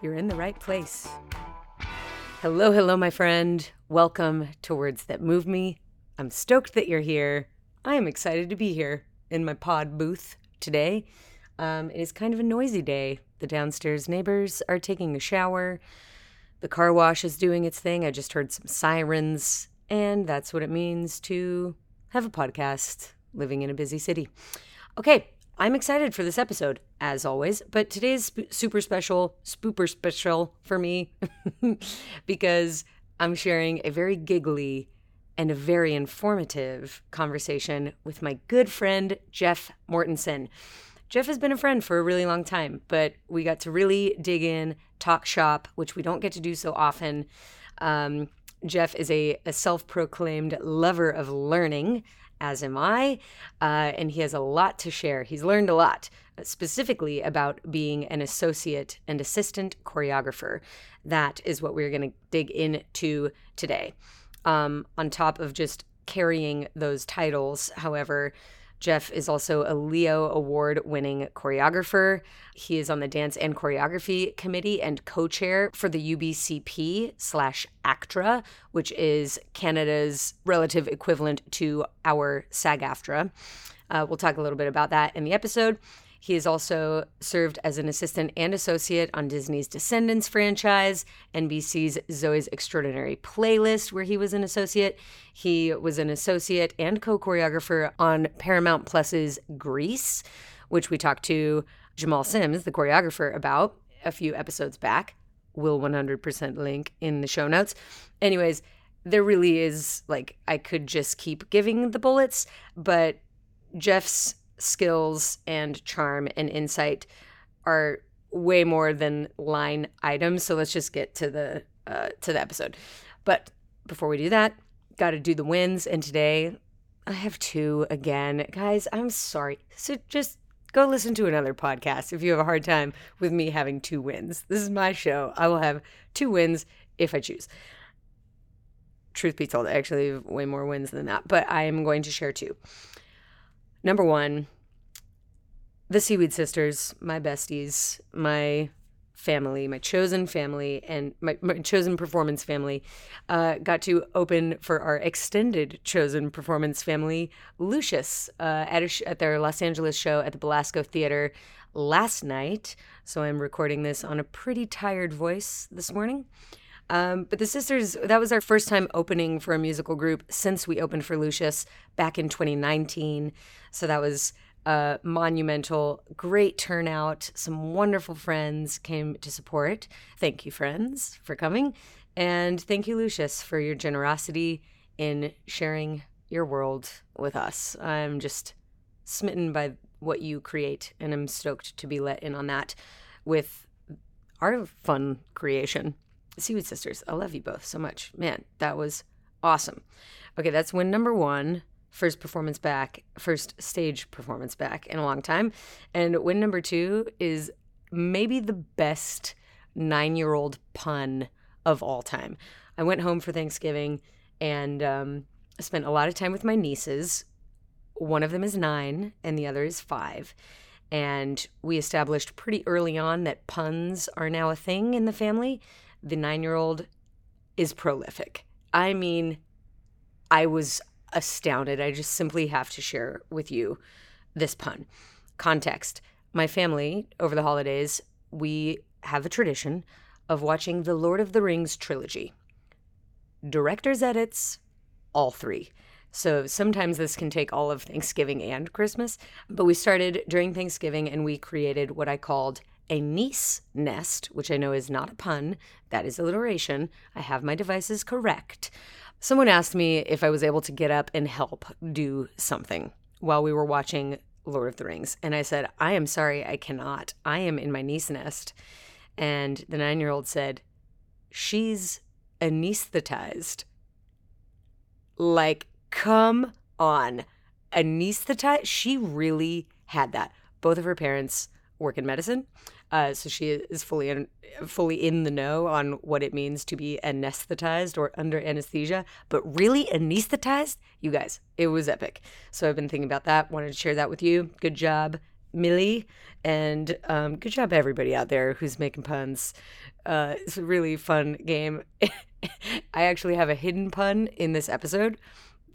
you're in the right place. Hello, hello, my friend. Welcome to Words That Move Me. I'm stoked that you're here. I am excited to be here in my pod booth today. Um, it is kind of a noisy day. The downstairs neighbors are taking a shower. The car wash is doing its thing. I just heard some sirens, and that's what it means to have a podcast living in a busy city. Okay, I'm excited for this episode, as always, but today's sp- super special, spooper special for me because I'm sharing a very giggly and a very informative conversation with my good friend, Jeff Mortensen. Jeff has been a friend for a really long time, but we got to really dig in, talk shop, which we don't get to do so often. Um, Jeff is a, a self proclaimed lover of learning as am I. Uh, and he has a lot to share. He's learned a lot, specifically about being an associate and assistant choreographer. That is what we're going to dig into today. Um, on top of just carrying those titles, however, Jeff is also a Leo Award winning choreographer. He is on the Dance and Choreography Committee and co chair for the UBCP slash ACTRA, which is Canada's relative equivalent to our SAG AFTRA. Uh, we'll talk a little bit about that in the episode. He has also served as an assistant and associate on Disney's Descendants franchise, NBC's Zoey's Extraordinary Playlist, where he was an associate. He was an associate and co choreographer on Paramount Plus's Grease, which we talked to Jamal Sims, the choreographer, about a few episodes back. Will 100% link in the show notes. Anyways, there really is like, I could just keep giving the bullets, but Jeff's skills and charm and insight are way more than line items. So let's just get to the uh, to the episode. But before we do that, got to do the wins. And today I have two again, guys. I'm sorry. So just go listen to another podcast if you have a hard time with me having two wins. This is my show. I will have two wins if I choose. Truth be told, I actually have way more wins than that, but I am going to share two. Number one, the Seaweed Sisters, my besties, my family, my chosen family, and my, my chosen performance family uh, got to open for our extended chosen performance family, Lucius, uh, at, sh- at their Los Angeles show at the Belasco Theater last night. So I'm recording this on a pretty tired voice this morning. Um, but the sisters, that was our first time opening for a musical group since we opened for Lucius back in 2019. So that was uh, monumental, great turnout. Some wonderful friends came to support. Thank you, friends, for coming. And thank you, Lucius, for your generosity in sharing your world with us. I'm just smitten by what you create, and I'm stoked to be let in on that with our fun creation. Seaweed Sisters, I love you both so much. Man, that was awesome. Okay, that's win number one, first performance back, first stage performance back in a long time. And win number two is maybe the best nine year old pun of all time. I went home for Thanksgiving and um, spent a lot of time with my nieces. One of them is nine and the other is five. And we established pretty early on that puns are now a thing in the family the nine year old is prolific. I mean, I was astounded. I just simply have to share with you this pun. Context My family, over the holidays, we have a tradition of watching the Lord of the Rings trilogy. Director's edits, all three. So sometimes this can take all of Thanksgiving and Christmas. But we started during Thanksgiving and we created what I called a niece nest, which I know is not a pun, that is alliteration. I have my devices correct. Someone asked me if I was able to get up and help do something while we were watching Lord of the Rings. And I said, I am sorry, I cannot. I am in my niece nest. And the nine year old said, She's anesthetized. Like, come on. Anesthetized? She really had that. Both of her parents work in medicine. Uh, so she is fully in, fully in the know on what it means to be anesthetized or under anesthesia. But really anesthetized, you guys, it was epic. So I've been thinking about that. Wanted to share that with you. Good job, Millie, and um, good job everybody out there who's making puns. Uh, it's a really fun game. I actually have a hidden pun in this episode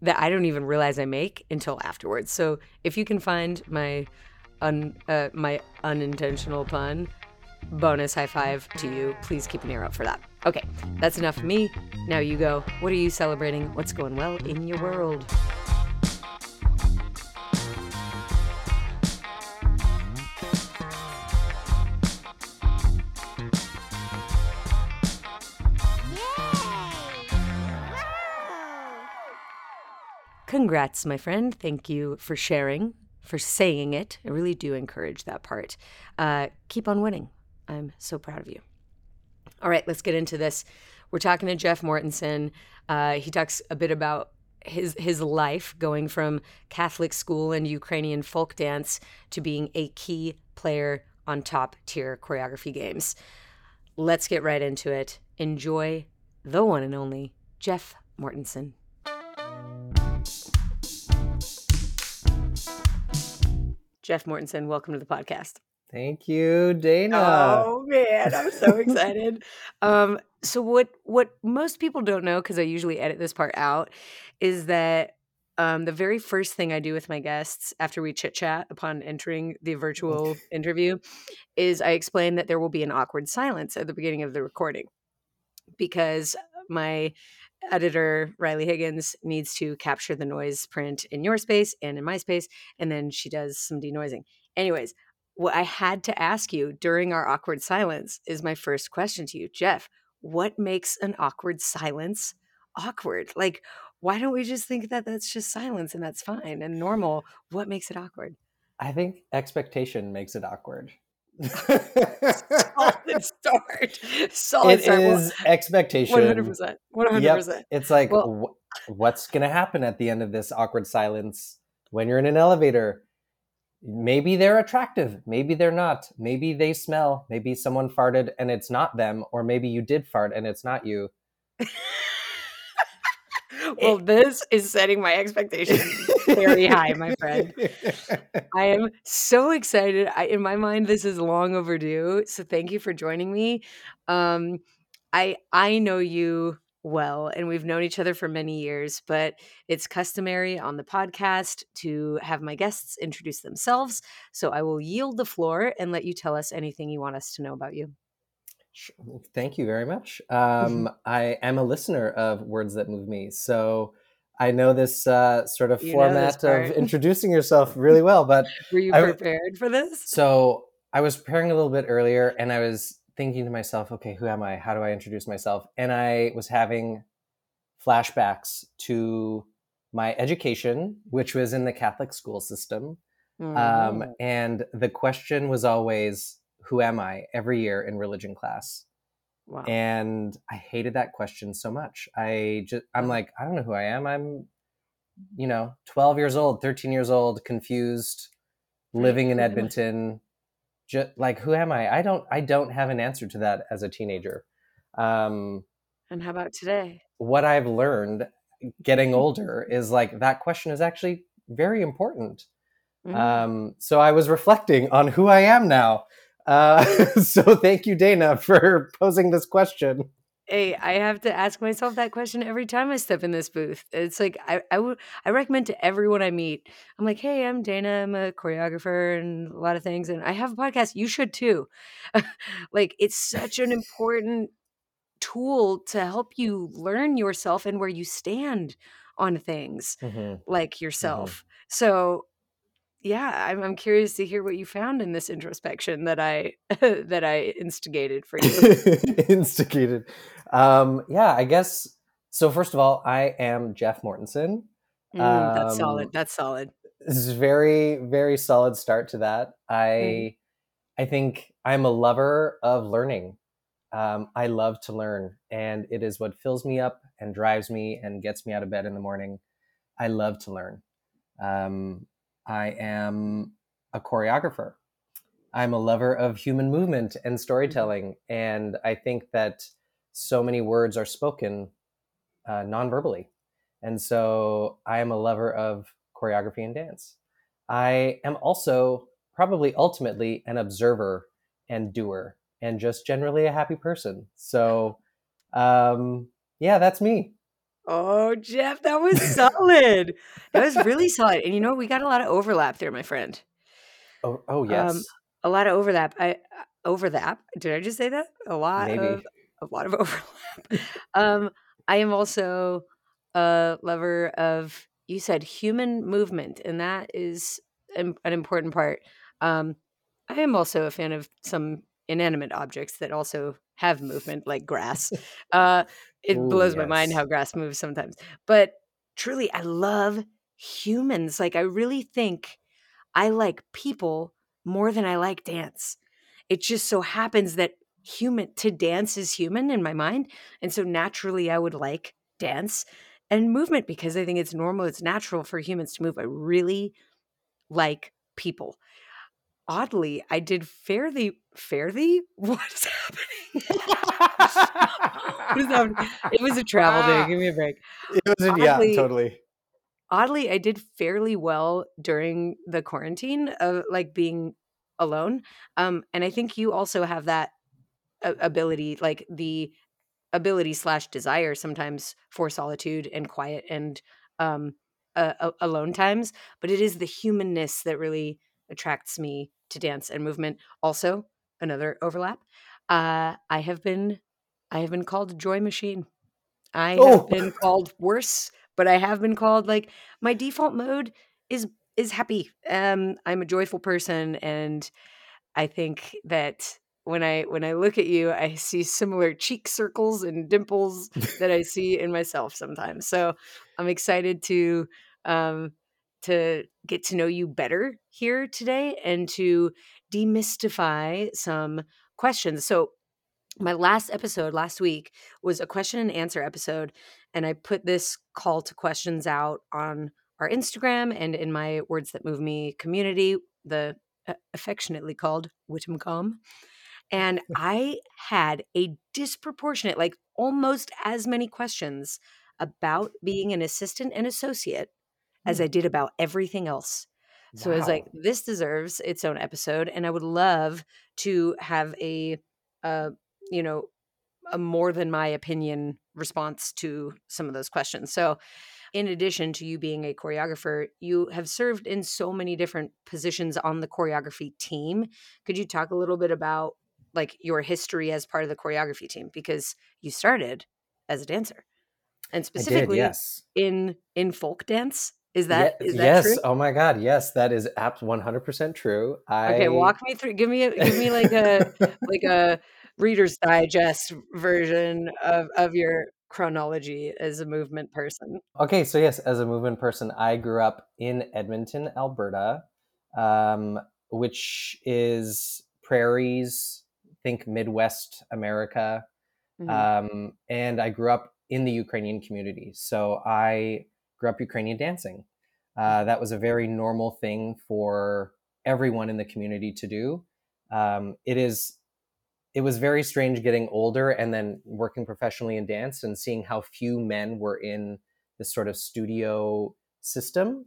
that I don't even realize I make until afterwards. So if you can find my un, uh, my unintentional pun, bonus high five to you. Please keep an ear out for that. Okay, that's enough of me. Now you go. What are you celebrating? What's going well in your world? Congrats, my friend. Thank you for sharing, for saying it. I really do encourage that part. Uh, keep on winning. I'm so proud of you. All right, let's get into this. We're talking to Jeff Mortensen. Uh, he talks a bit about his his life going from Catholic school and Ukrainian folk dance to being a key player on top tier choreography games. Let's get right into it. Enjoy the one and only Jeff Mortensen. Jeff Mortensen, welcome to the podcast. Thank you, Dana. Oh man, I'm so excited. um, so what what most people don't know, because I usually edit this part out, is that um, the very first thing I do with my guests after we chit chat upon entering the virtual interview is I explain that there will be an awkward silence at the beginning of the recording because my editor Riley Higgins needs to capture the noise print in your space and in my space, and then she does some denoising. Anyways, what I had to ask you during our awkward silence is my first question to you, Jeff. What makes an awkward silence awkward? Like, why don't we just think that that's just silence and that's fine and normal? What makes it awkward? I think expectation makes it awkward. Solid start. Solid it start. is expectation. One hundred percent. One hundred percent. It's like, Well- wh- what's going to happen at the end of this awkward silence when you're in an elevator? Maybe they're attractive. Maybe they're not. Maybe they smell. Maybe someone farted and it's not them. Or maybe you did fart and it's not you. Well, this is setting my expectations very high, my friend. I am so excited. I, in my mind, this is long overdue. So thank you for joining me. Um, I I know you well, and we've known each other for many years. But it's customary on the podcast to have my guests introduce themselves. So I will yield the floor and let you tell us anything you want us to know about you. Sh- Thank you very much. Um, I am a listener of Words That Move Me. So I know this uh, sort of You format of introducing yourself really well. But Were you I- prepared for this? so I was preparing a little bit earlier and I was thinking to myself, okay, who am I? How do I introduce myself? And I was having flashbacks to my education, which was in the Catholic school system. Um, Mhm. and the question was always, who am I every year in religion class? wow. and I hated that question so much. I just I'm like I don't know who I am. I'm you know 12 years old, 13 years old, confused, living in who am I? Edmonton. Just like who am I? I don't I don't have an answer to that as a teenager. Um, and how about today? what I've learned getting older is like that question is actually very important. Mhm. Um, so I was reflecting on who I am now. Uh, so thank you, Dana, for posing this question. Hey, I have to ask myself that question every time I step in this booth. It's like I I would I recommend to everyone I meet. I'm like, hey, I'm Dana. I'm a choreographer and a lot of things, and I have a podcast. You should too. like, it's such an important tool to help you learn yourself and where you stand on things like yourself. So, yeah, I'm I'm curious to hear what you found in this introspection that I that I instigated for you. Instigated. Um, yeah, I guess. So first of all, I am Jeff Mortensen. Mm, that's solid. Um, That's solid. This is very, very solid start to that. I I think I'm a lover of learning. Um, I love to learn, and it is what fills me up and drives me and gets me out of bed in the morning. I love to learn. Um, I am a choreographer. I'm a lover of human movement and storytelling, and I think that so many words are spoken uh, non-verbally, and so I am a lover of choreography and dance. I am also probably ultimately an observer and doer and just generally a happy person. So, um, yeah, that's me. Oh, Jeff, that was solid. that was really solid. And you know, we got a lot of overlap there, my friend. Oh, oh yes. Um, a lot of overlap. I uh, overlap. Did I just say that? A lot Maybe. of a lot of overlap. um, I am also a lover of you said human movement, and that is an, an important part. Um, I am also a fan of some inanimate objects that also have movement, like grass. Uh, it Ooh, blows yes. my mind how grass moves sometimes. But truly, I love humans. Like, I really think I like people more than I like dance. It just so happens that human to dance is human in my mind. And so naturally, I would like dance and movement because I think it's normal, it's natural for humans to move. I really like people oddly, I did fairly fairly. What is happening? what is happening? It was a travel day. Give me a break. It was oddly, yeah, totally. Oddly, I did fairly well during the quarantine of like being alone. Um, and I think you also have that ability, like the ability slash desire sometimes for solitude and quiet and um, uh, alone times. But it is the humanness that really attracts me to dance and movement. Also, another overlap. Uh, I have been I have been called a joy machine. I oh. have been called worse, but I have been called like my default mode is is happy. Um, I'm a joyful person, and I think that when I when I look at you, I see similar cheek circles and dimples that I see in myself sometimes. So I'm excited to um, to get to know you better here today and to demystify some questions. So, my last episode last week was a question and answer episode, and I put this call to questions out on our Instagram and in my Words That Move Me community, the uh, affectionately called Whittam And I had a disproportionate, like almost as many questions about being an assistant and associate as hmm. I did about everything else. So wow. I was like, this deserves its own episode, and I would love to have a, uh, you know, a more than my opinion response to some of those questions. So, in addition to you being a choreographer, you have served in so many different positions on the choreography team. Could you talk a little bit about like your history as part of the choreography team because you started as a dancer and specifically did, yes. in in folk dance is that yeah, is that yes? True? Oh my God! Yes, that is apt one hundred percent true. I... Okay, walk me through. Give me a, give me like a like a Reader's Digest version of of your chronology as a movement person. Okay, so yes, as a movement person, I grew up in Edmonton, Alberta, um, which is prairies. Think Midwest America, mm-hmm. um, and I grew up in the Ukrainian community. So I grew up Ukrainian dancing. Uh, that was a very normal thing for everyone in the community to do. Um, it is it was very strange getting older and then working professionally in dance and seeing how few men were in this sort of studio system.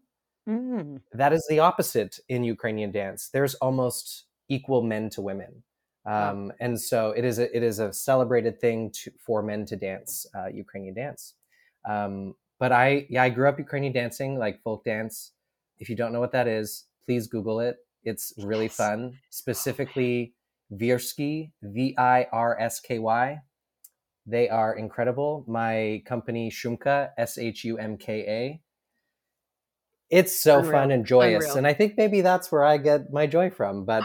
Mm. That is the opposite in Ukrainian dance. There's almost equal men to women. Um. And so it is a, it is a celebrated thing to, for men to dance uh, Ukrainian dance. Um, but I yeah I grew up Ukrainian dancing like folk dance. If you don't know what that is, please Google it. It's really yes. fun. Specifically, Virsky V I R S K Y. They are incredible. My company Shumka S H U M K A. It's so Unreal. fun and joyous, Unreal. and I think maybe that's where I get my joy from. But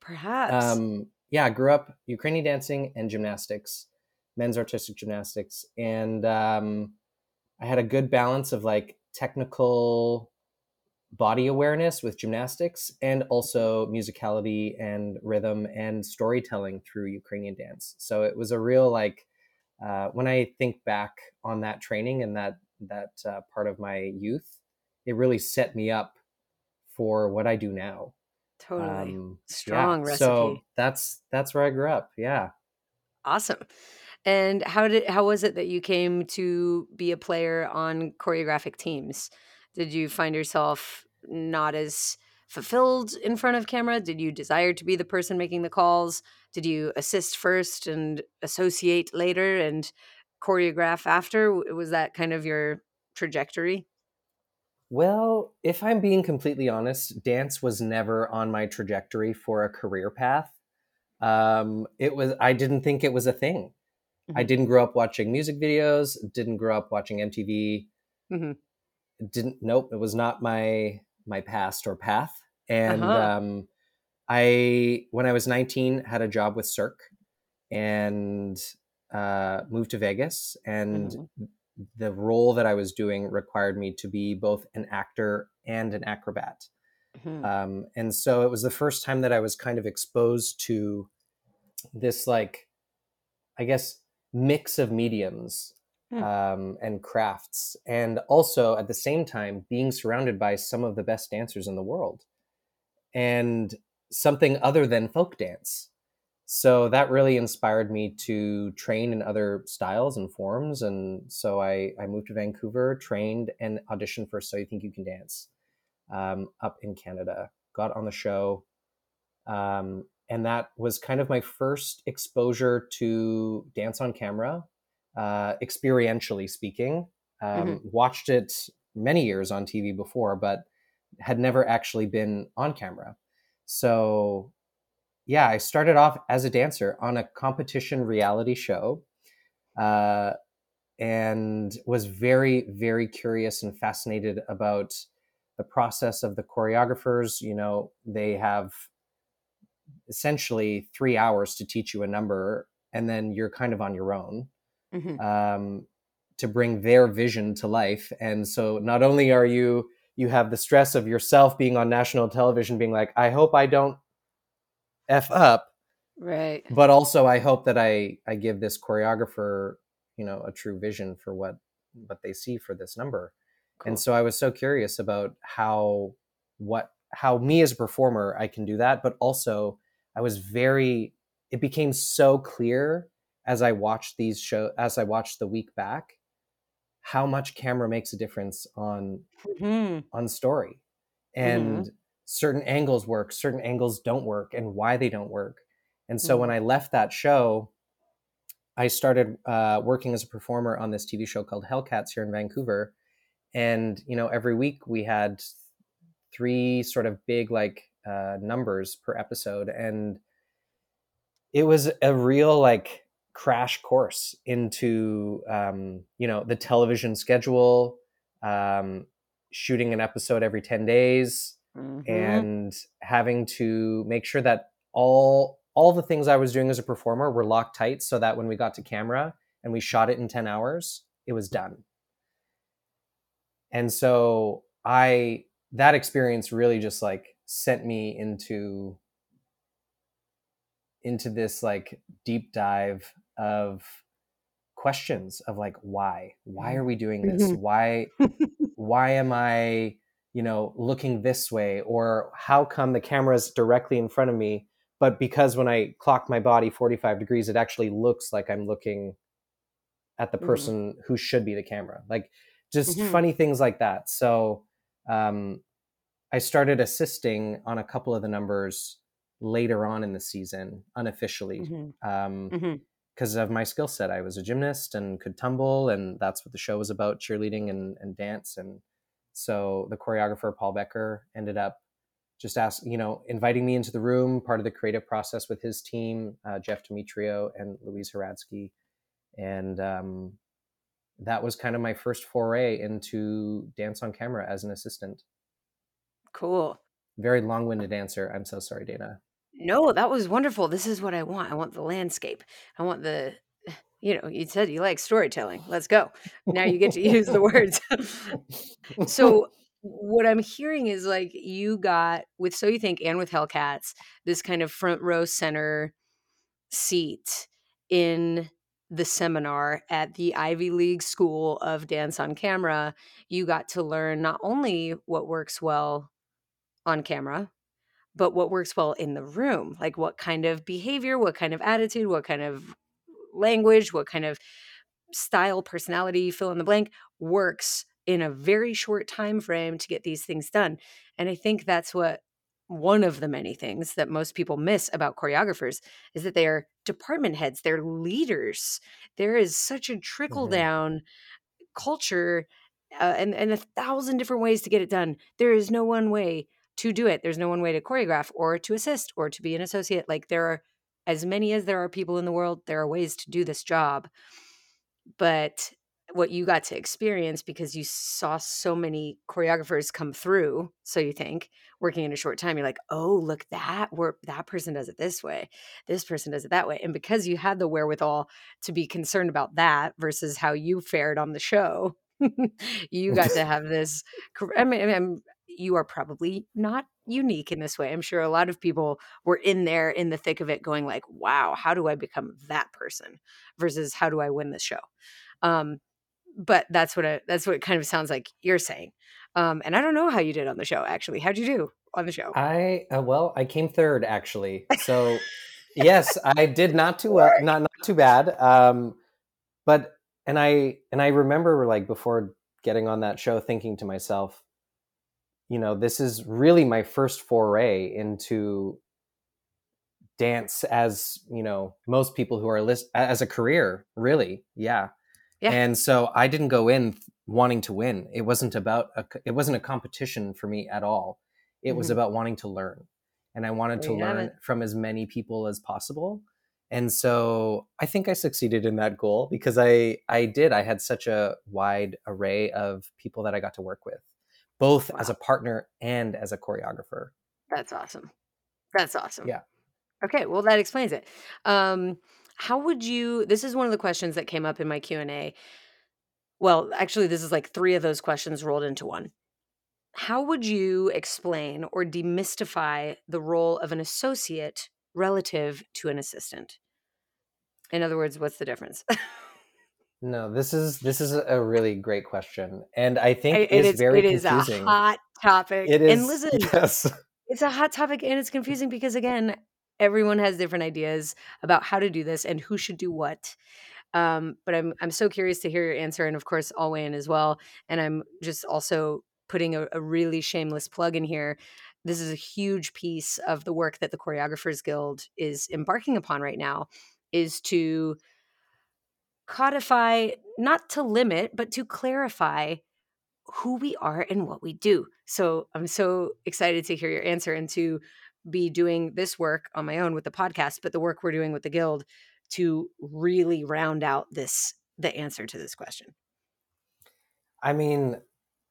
perhaps, um, yeah, I grew up Ukrainian dancing and gymnastics, men's artistic gymnastics, and um, I had a good balance of like technical body awareness with gymnastics and also musicality and rhythm and storytelling through Ukrainian dance. So it was a real like uh, when I think back on that training and that that uh, part of my youth, it really set me up for what I do now. Totally um, strong yeah. recipe. So that's that's where I grew up. Yeah. Awesome. And how did how was it that you came to be a player on choreographic teams? Did you find yourself not as fulfilled in front of camera? Did you desire to be the person making the calls? Did you assist first and associate later and choreograph after? Was that kind of your trajectory? Well, if I'm being completely honest, dance was never on my trajectory for a career path. Um, it was I didn't think it was a thing. Mm-hmm. I didn't grow up watching music videos, didn't grow up watching MTV. Mm-hmm. Didn't nope, it was not my my past or path. And uh-huh. um, I, when I was 19, had a job with Cirque and uh, moved to Vegas. And mm-hmm. the role that I was doing required me to be both an actor and an acrobat. Mm-hmm. Um, and so it was the first time that I was kind of exposed to this, like, I guess, mix of mediums Hmm. um, and crafts, and also at the same time being surrounded by some of the best dancers in the world, and something other than folk dance. So that really inspired me to train in other styles and forms, and so I, I moved to Vancouver, trained, and auditioned for So You Think You Can Dance um, up in Canada. Got on the show, um, and that was kind of my first exposure to dance on camera uh, experientially speaking. Um, mm-hmm. Watched it many years on TV before, but had never actually been on camera. So, yeah, I started off as a dancer on a competition reality show. Uh, and was very, very curious and fascinated about the process of the choreographers. You know, they have essentially three hours to teach you a number, and then you're kind of on your own mm-hmm. um, to bring their vision to life. And so not only are you you have the stress of yourself being on national television, being like, I hope I don't f up, right? But also, I hope that I I give this choreographer, you know, a true vision for what what they see for this number. Cool. And so I was so curious about how what how me as a performer I can do that, but also I was very it became so clear as I watched these show as I watched the week back, how much camera makes a difference on mm-hmm. on story, and mm-hmm. certain angles work, certain angles don't work, and why they don't work. And so mm-hmm. when I left that show, I started uh, working as a performer on this TV show called Hellcats here in Vancouver, and you know every week we had three sort of big like uh, numbers per episode, and it was a real like crash course into um, you know the television schedule um, shooting an episode every 10 days mm-hmm. and having to make sure that all all the things i was doing as a performer were locked tight so that when we got to camera and we shot it in 10 hours it was done and so i that experience really just like sent me into into this like deep dive of questions of like why why are we doing this mm-hmm. why why am i you know looking this way or how come the camera's directly in front of me but because when i clock my body 45 degrees it actually looks like i'm looking at the mm-hmm. person mm-hmm. who should be the camera like just mm-hmm. funny things like that so um, i started assisting on a couple of the numbers later on in the season unofficially mm-hmm. um, mm-hmm because of my skill set. I was a gymnast and could tumble, and that's what the show was about cheerleading and, and dance. And so the choreographer, Paul Becker, ended up just ask, you know, inviting me into the room, part of the creative process with his team, uh, Jeff Demetrio and Louise Hradsky. And um, that was kind of my first foray into dance on camera as an assistant. Cool. Very long winded answer. I'm so sorry, Dana. No, that was wonderful. This is what I want. I want the landscape. I want the you know, you said you like storytelling. Let's go. Now you get to use the words. so what I'm hearing is like you got with So You Think and with Hellcats this kind of front row center seat in the seminar at the Ivy League School of Dance on Camera. You got to learn not only what works well on camera, but what works well in the room. Like what kind of behavior, what kind of attitude, what kind of language, what kind of style, personality, fill in the blank works in a very short time frame to get these things done. And I think that's what one of the many things that most people miss about choreographers is that they are department heads, they're leaders. There is such a trickle Mhm. down culture uh, and, and a thousand different ways to get it done. There is no one way to do it. There's no one way to choreograph or to assist or to be an associate. Like there are as many as there are people in the world, there are ways to do this job. But what you got to experience because you saw so many choreographers come through, so you think, working in a short time, you're like, oh, look, that work that person does it this way, this person does it that way. And because you had the wherewithal to be concerned about that versus how you fared on the show, you mm. got to have this. I mean, I mean, you are probably not unique in this way. I'm sure a lot of people were in there in the thick of it going like, wow, how do I become that person versus how do I win this show? Um, but that's what it, that's what it kind of sounds like you're saying. Um, and I don't know how you did on the show actually. How'd you do on the show? I uh, well, I came third actually. So yes, I did not too well, not not too bad. Um, but and I and I remember like before getting on that show, thinking to myself, you know, this is really my first foray into dance as you know most people who are list as a career really yeah. Yeah. and so i didn't go in wanting to win. It wasn't about a, it wasn't a competition for me at all. It was Mhm. about wanting to learn. And i wanted There to learn it. from as many people as possible. And so i think i succeeded in that goal because i i did. I had such a wide array of people that i got to work with both as a partner and as a choreographer That's awesome. That's awesome. Yeah. Okay, well that explains it. Um, how would you? This is one of the questions that came up in my Q and A. Well, actually, this is like three of those questions rolled into one. How would you explain or demystify the role of an associate relative to an assistant? In other words, what's the difference? No, this is this is a really great question, and I think I- it is is very it is a hot topic. It is and listen, yes, it's a hot topic and it's confusing because again everyone has different ideas about how to do this and who should do what um, but i'm i'm so curious to hear your answer and of course in as well and i'm just also putting a, a really shameless plug in here this is a huge piece of the work that the choreographers guild is embarking upon right now is to codify not to limit but to clarify who we are and what we do. So I'm so excited to hear your answer and to be doing this work on my own with the podcast, but the work we're doing with the guild to really round out this the answer to this question. I mean,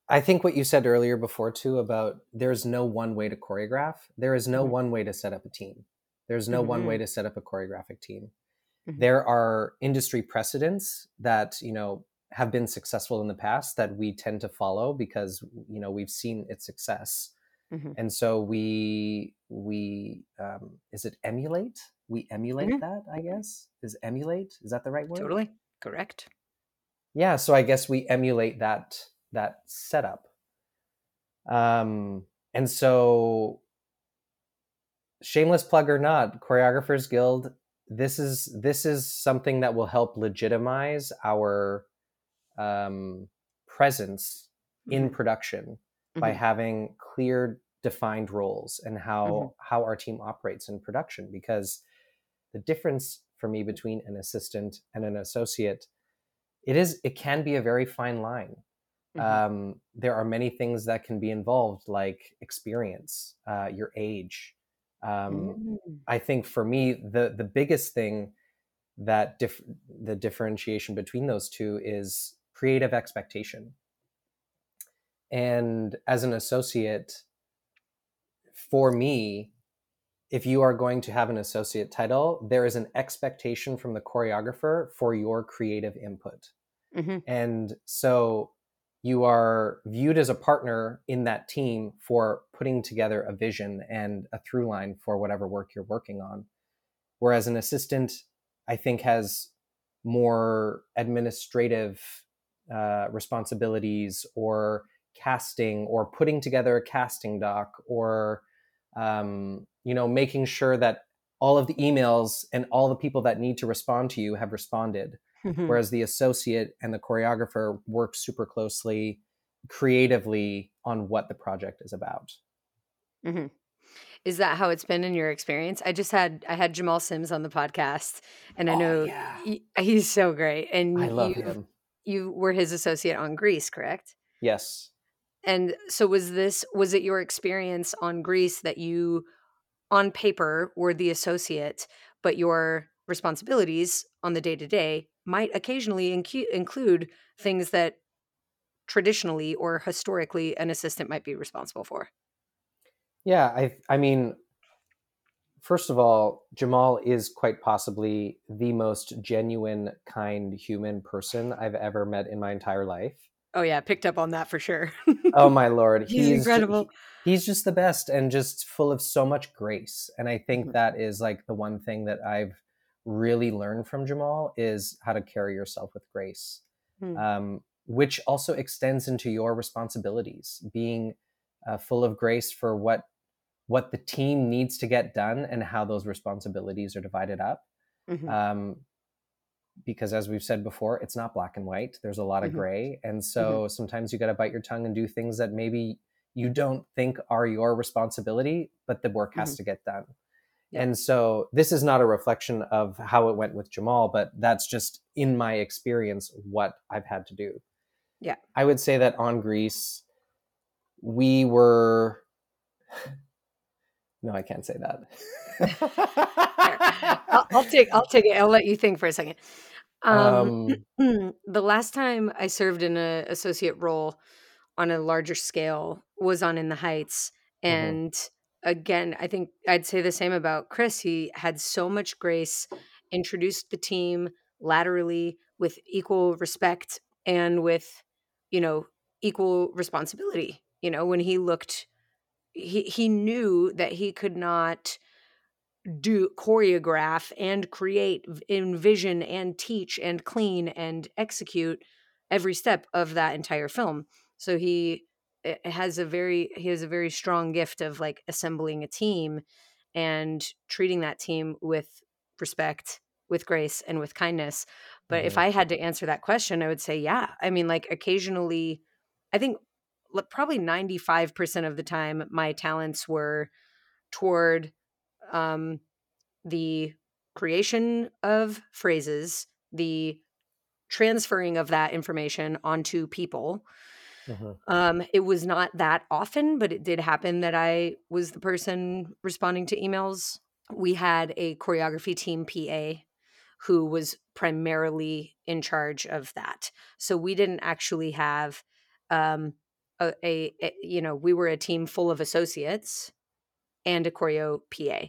I think what you said earlier before too about there's no one way to choreograph. There is no Mhm. one way to set up a team. There's no one Mhm. way to set up a choreographic team. Mhm. There are industry precedents that you know have been successful in the past that we tend to follow because you know we've seen its success. Mhm. and so we we um, is it emulate we emulate Mhm. that i guess is emulate is that the right word Totally correct. yeah so i guess we emulate that that setup um and so shameless plug or not choreographers guild this is this is something that will help legitimize our um presence in Mhm. production by Mhm. having clear defined roles and how Mhm. how our team operates in production because the difference for me between an assistant and an associate it is it can be a very fine line Mhm. um, there are many things that can be involved like experience uh, your age um, Mm. i think for me the the biggest thing that dif- the differentiation between those two is creative expectation and as an associate for me if you are going to have an associate title there is an expectation from the choreographer for your creative input Mhm. and so you are viewed as a partner in that team for putting together a vision and a through line for whatever work you're working on. Whereas an assistant, I think, has more administrative uh, responsibilities or casting or putting together a casting doc or um, you know making sure that all of the emails and all the people that need to respond to you have responded mm-hmm. whereas the associate and the choreographer work super closely creatively on what the project is about mm-hmm. is that how it's been in your experience i just had i had jamal sims on the podcast and i oh, know yeah. he, he's so great and i love you, him you were his associate on Grease, correct yes and so was this was it your experience on Grease that you on paper were the associate but your responsibilities on the day to day might occasionally incu- include things that traditionally or historically an assistant might be responsible for. Yeah, I I mean first of all, Jamal is quite possibly the most genuine, kind human person I've ever met in my entire life. Oh yeah, picked up on that for sure. oh my lord, he's, he's incredible. He, he's just the best and just full of so much grace. And I think mm-hmm. that is like the one thing that I've really learn from Jamal is how to carry yourself with grace, mm. um, which also extends into your responsibilities, being uh, full of grace for what what the team needs to get done and how those responsibilities are divided up. Mm-hmm. Um, because as we've said before, it's not black and white. There's a lot of mm-hmm. gray, and so mm-hmm. sometimes you got to bite your tongue and do things that maybe you don't think are your responsibility, but the work has mm-hmm. to get done. And so this is not a reflection of how it went with Jamal, but that's just in my experience what I've had to do. Yeah. I would say that on Grease, we were. No, I can't say that. I'll, I'll, take. I'll take it. I'll let you think for a second. Um, um, the last time I served in an associate role on a larger scale was on In the Heights, mm-hmm. and mm-hmm again, I think I'd say the same about Chris. He had so much grace, introduced the team laterally with equal respect and with, you know, equal responsibility. You know, when he looked, he he knew that he could not do choreograph and create, envision and teach and clean and execute every step of that entire film. So he has a very he has a very strong gift of like assembling a team and treating that team with respect with grace and with kindness but mm-hmm. if i had to answer that question i would say yeah i mean like occasionally i think probably 95% of the time my talents were toward um the creation of phrases the transferring of that information onto people uh-huh. Um, it was not that often, but it did happen that I was the person responding to emails. We had a choreography team PA who was primarily in charge of that. So we didn't actually have um, a, a, a, you know, we were a team full of associates and a choreo PA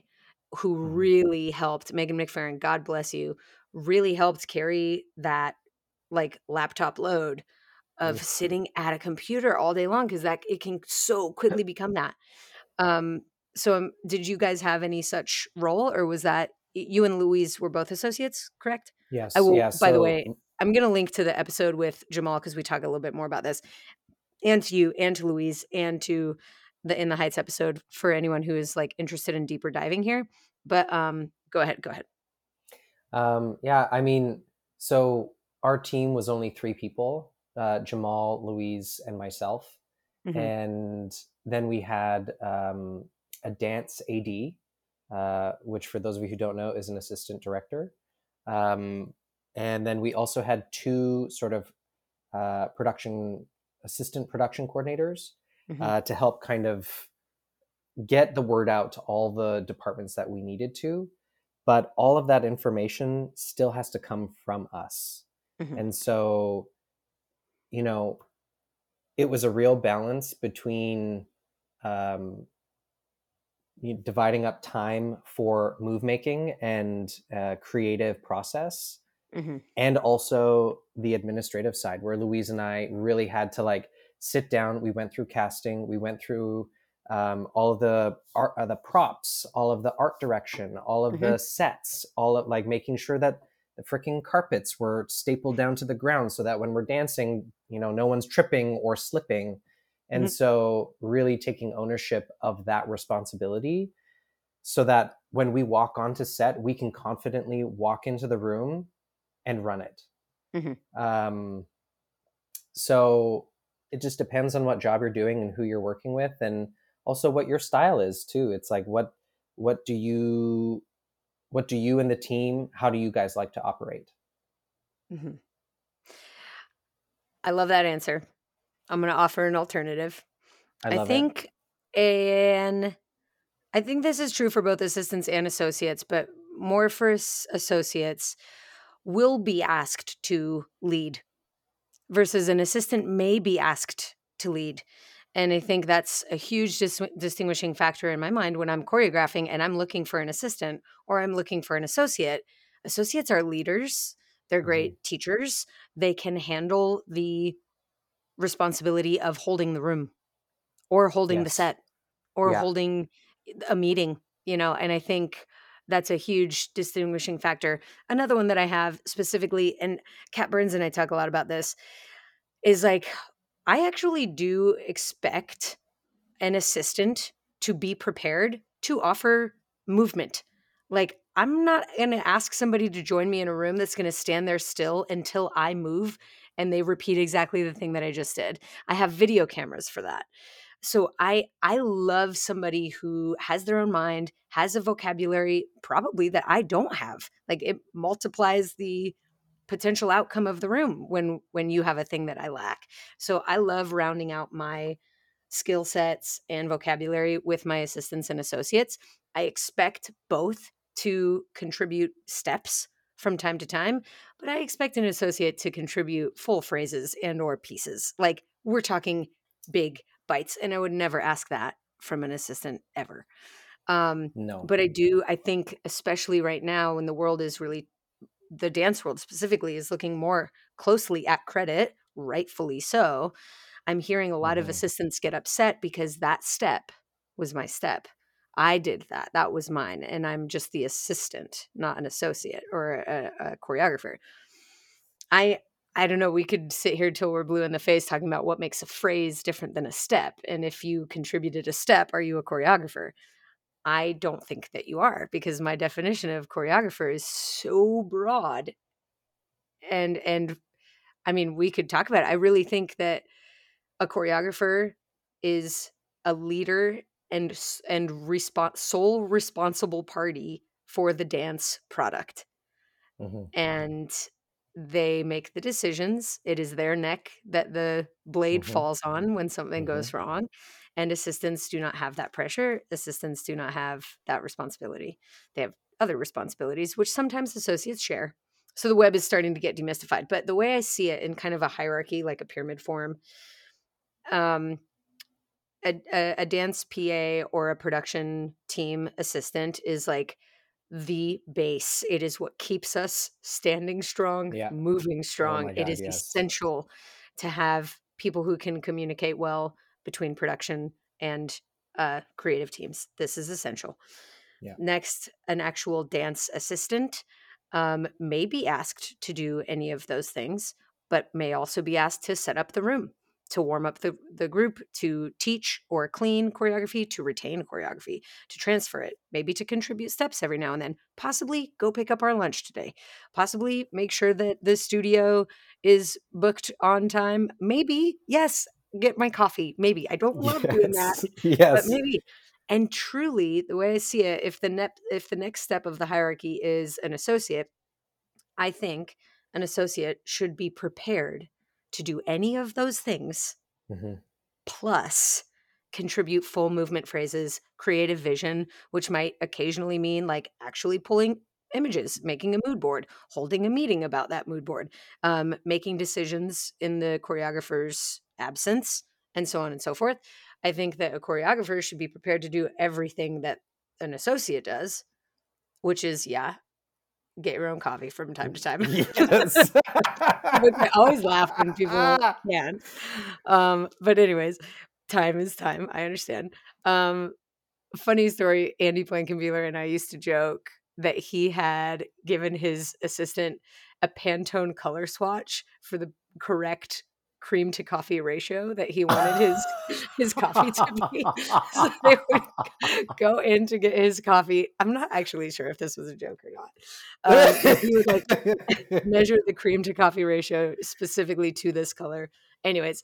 who mm-hmm. really helped Megan McFerrin, God bless you, really helped carry that like laptop load of mm. sitting at a computer all day long because that it can so quickly become that. Um, so um, did you guys have any such role, or was that you and Louise were both associates, correct? Yes. I will. Yeah, by so, the way, I'm going to link to the episode with Jamal because we talk a little bit more about this, and to you, and to Louise, and to the In the Heights episode for anyone who is like interested in deeper diving here. But um, go ahead. Go ahead. Um, yeah, I mean, so our team was only three people uh, Jamal, Louise, and myself. Mm-hmm. And then we had um, a dance AD, uh, which, for those of you who don't know, is an assistant director. Um, and then we also had two sort of uh, production assistant production coordinators mm-hmm. Uh, to help kind of get the word out to all the departments that we needed to. But all of that information still has to come from us. Mm-hmm. And so you know, it was a real balance between um, dividing up time for move making and uh, creative process mm-hmm. and also the administrative side, where Louise and I really had to like sit down. We went through casting, we went through um, all of the art, uh, the props, all of the art direction, all of mm-hmm. the sets, all of like making sure that the freaking carpets were stapled down to the ground so that when we're dancing, you know, no one's tripping or slipping. And mm-hmm. so, really taking ownership of that responsibility so that when we walk onto set, we can confidently walk into the room and run it. Mm-hmm. Um, so, it just depends on what job you're doing and who you're working with. And also what your style is too it's like what what do you what do you and the team how do you guys like to operate mm-hmm. i love that answer i'm going to offer an alternative i, I think it. and i think this is true for both assistants and associates but more for associates will be asked to lead versus an assistant may be asked to lead and I think that's a huge dis- distinguishing factor in my mind when I'm choreographing and I'm looking for an assistant or I'm looking for an associate. Associates are leaders, they're mm-hmm. great mm-hmm. teachers. They can handle the responsibility of holding the room or holding yes. the set or yeah. holding a meeting, you know, and I think that's a huge distinguishing factor. Another one that I have specifically, and Kat Burns and I talk a lot about this, is like I actually do expect an assistant to be prepared to offer movement. Like, I'm not going to ask somebody to join me in a room that's going to stand there still until I move and they repeat exactly the thing that I just did. I have video cameras for that. So I I love somebody who has their own mind, has a vocabulary probably that I don't have. Like it multiplies the potential outcome of the room when when you have a thing that I lack. So I love rounding out my skill sets and vocabulary with my assistants and associates. I expect both to contribute steps from time to time, but I expect an associate to contribute full phrases and or pieces. Like we're talking big bites and I would never ask that from an assistant ever. Um, no. But I do, I think, especially right now when the world is really the dance world specifically is looking more closely at credit, rightfully so. I'm hearing a lot mm-hmm. of assistants get upset because that step was my step. I did that. That was mine. And I'm just the assistant, not an associate or a, a choreographer. I I don't know. We could sit here till we're blue in the face talking about what makes a phrase different than a step. And if you contributed a step, are you a choreographer? I don't think that you are because my definition of choreographer is so broad. And and I mean, we could talk about it. I really think that a choreographer is a leader and and respons- sole responsible party for the dance product. Mm-hmm. And they make the decisions. It is their neck that the blade mm-hmm. falls on when something mm-hmm. goes wrong and assistants do not have that pressure assistants do not have that responsibility they have other responsibilities which sometimes associates share so the web is starting to get demystified but the way i see it in kind of a hierarchy like a pyramid form um a, a, a dance pa or a production team assistant is like the base. It is what keeps us standing strong, yeah. moving oh strong. Oh God, it is yes. essential to have people who can communicate well, between production and uh, creative teams. This is essential. Yeah. Next, an actual dance assistant um, may be asked to do any of those things, but may also be asked to set up the room, to warm up the, the group, to teach or clean choreography, to retain choreography, to transfer it, maybe to contribute steps every now and then, possibly go pick up our lunch today, possibly make sure that the studio is booked on time. Maybe, yes, get my coffee. Maybe I don't love yes. doing that, yes, but maybe. And truly, the way I see it, if the net, if the next step of the hierarchy is an associate, I think an associate should be prepared to do any of those things, mm-hmm. plus contribute full movement phrases, creative vision, which might occasionally mean like actually pulling images, making a mood board, holding a meeting about that mood board, um, making decisions in the choreographer's absence, and so on and so forth. I think that a choreographer should be prepared to do everything that an associate does, which is, yeah, get your own coffee from time to time. Yes. I always laugh when people Ah. can. Um, but anyways, time is time. I understand. Um, funny story. Andy Blankenbuehler and I used to joke that he had given his assistant a Pantone color swatch for the correct cream to coffee ratio that he wanted his his coffee to be. So they would go in to get his coffee. I'm not actually sure if this was a joke or not. Um, he would like measure the cream to coffee ratio specifically to this color. Anyways,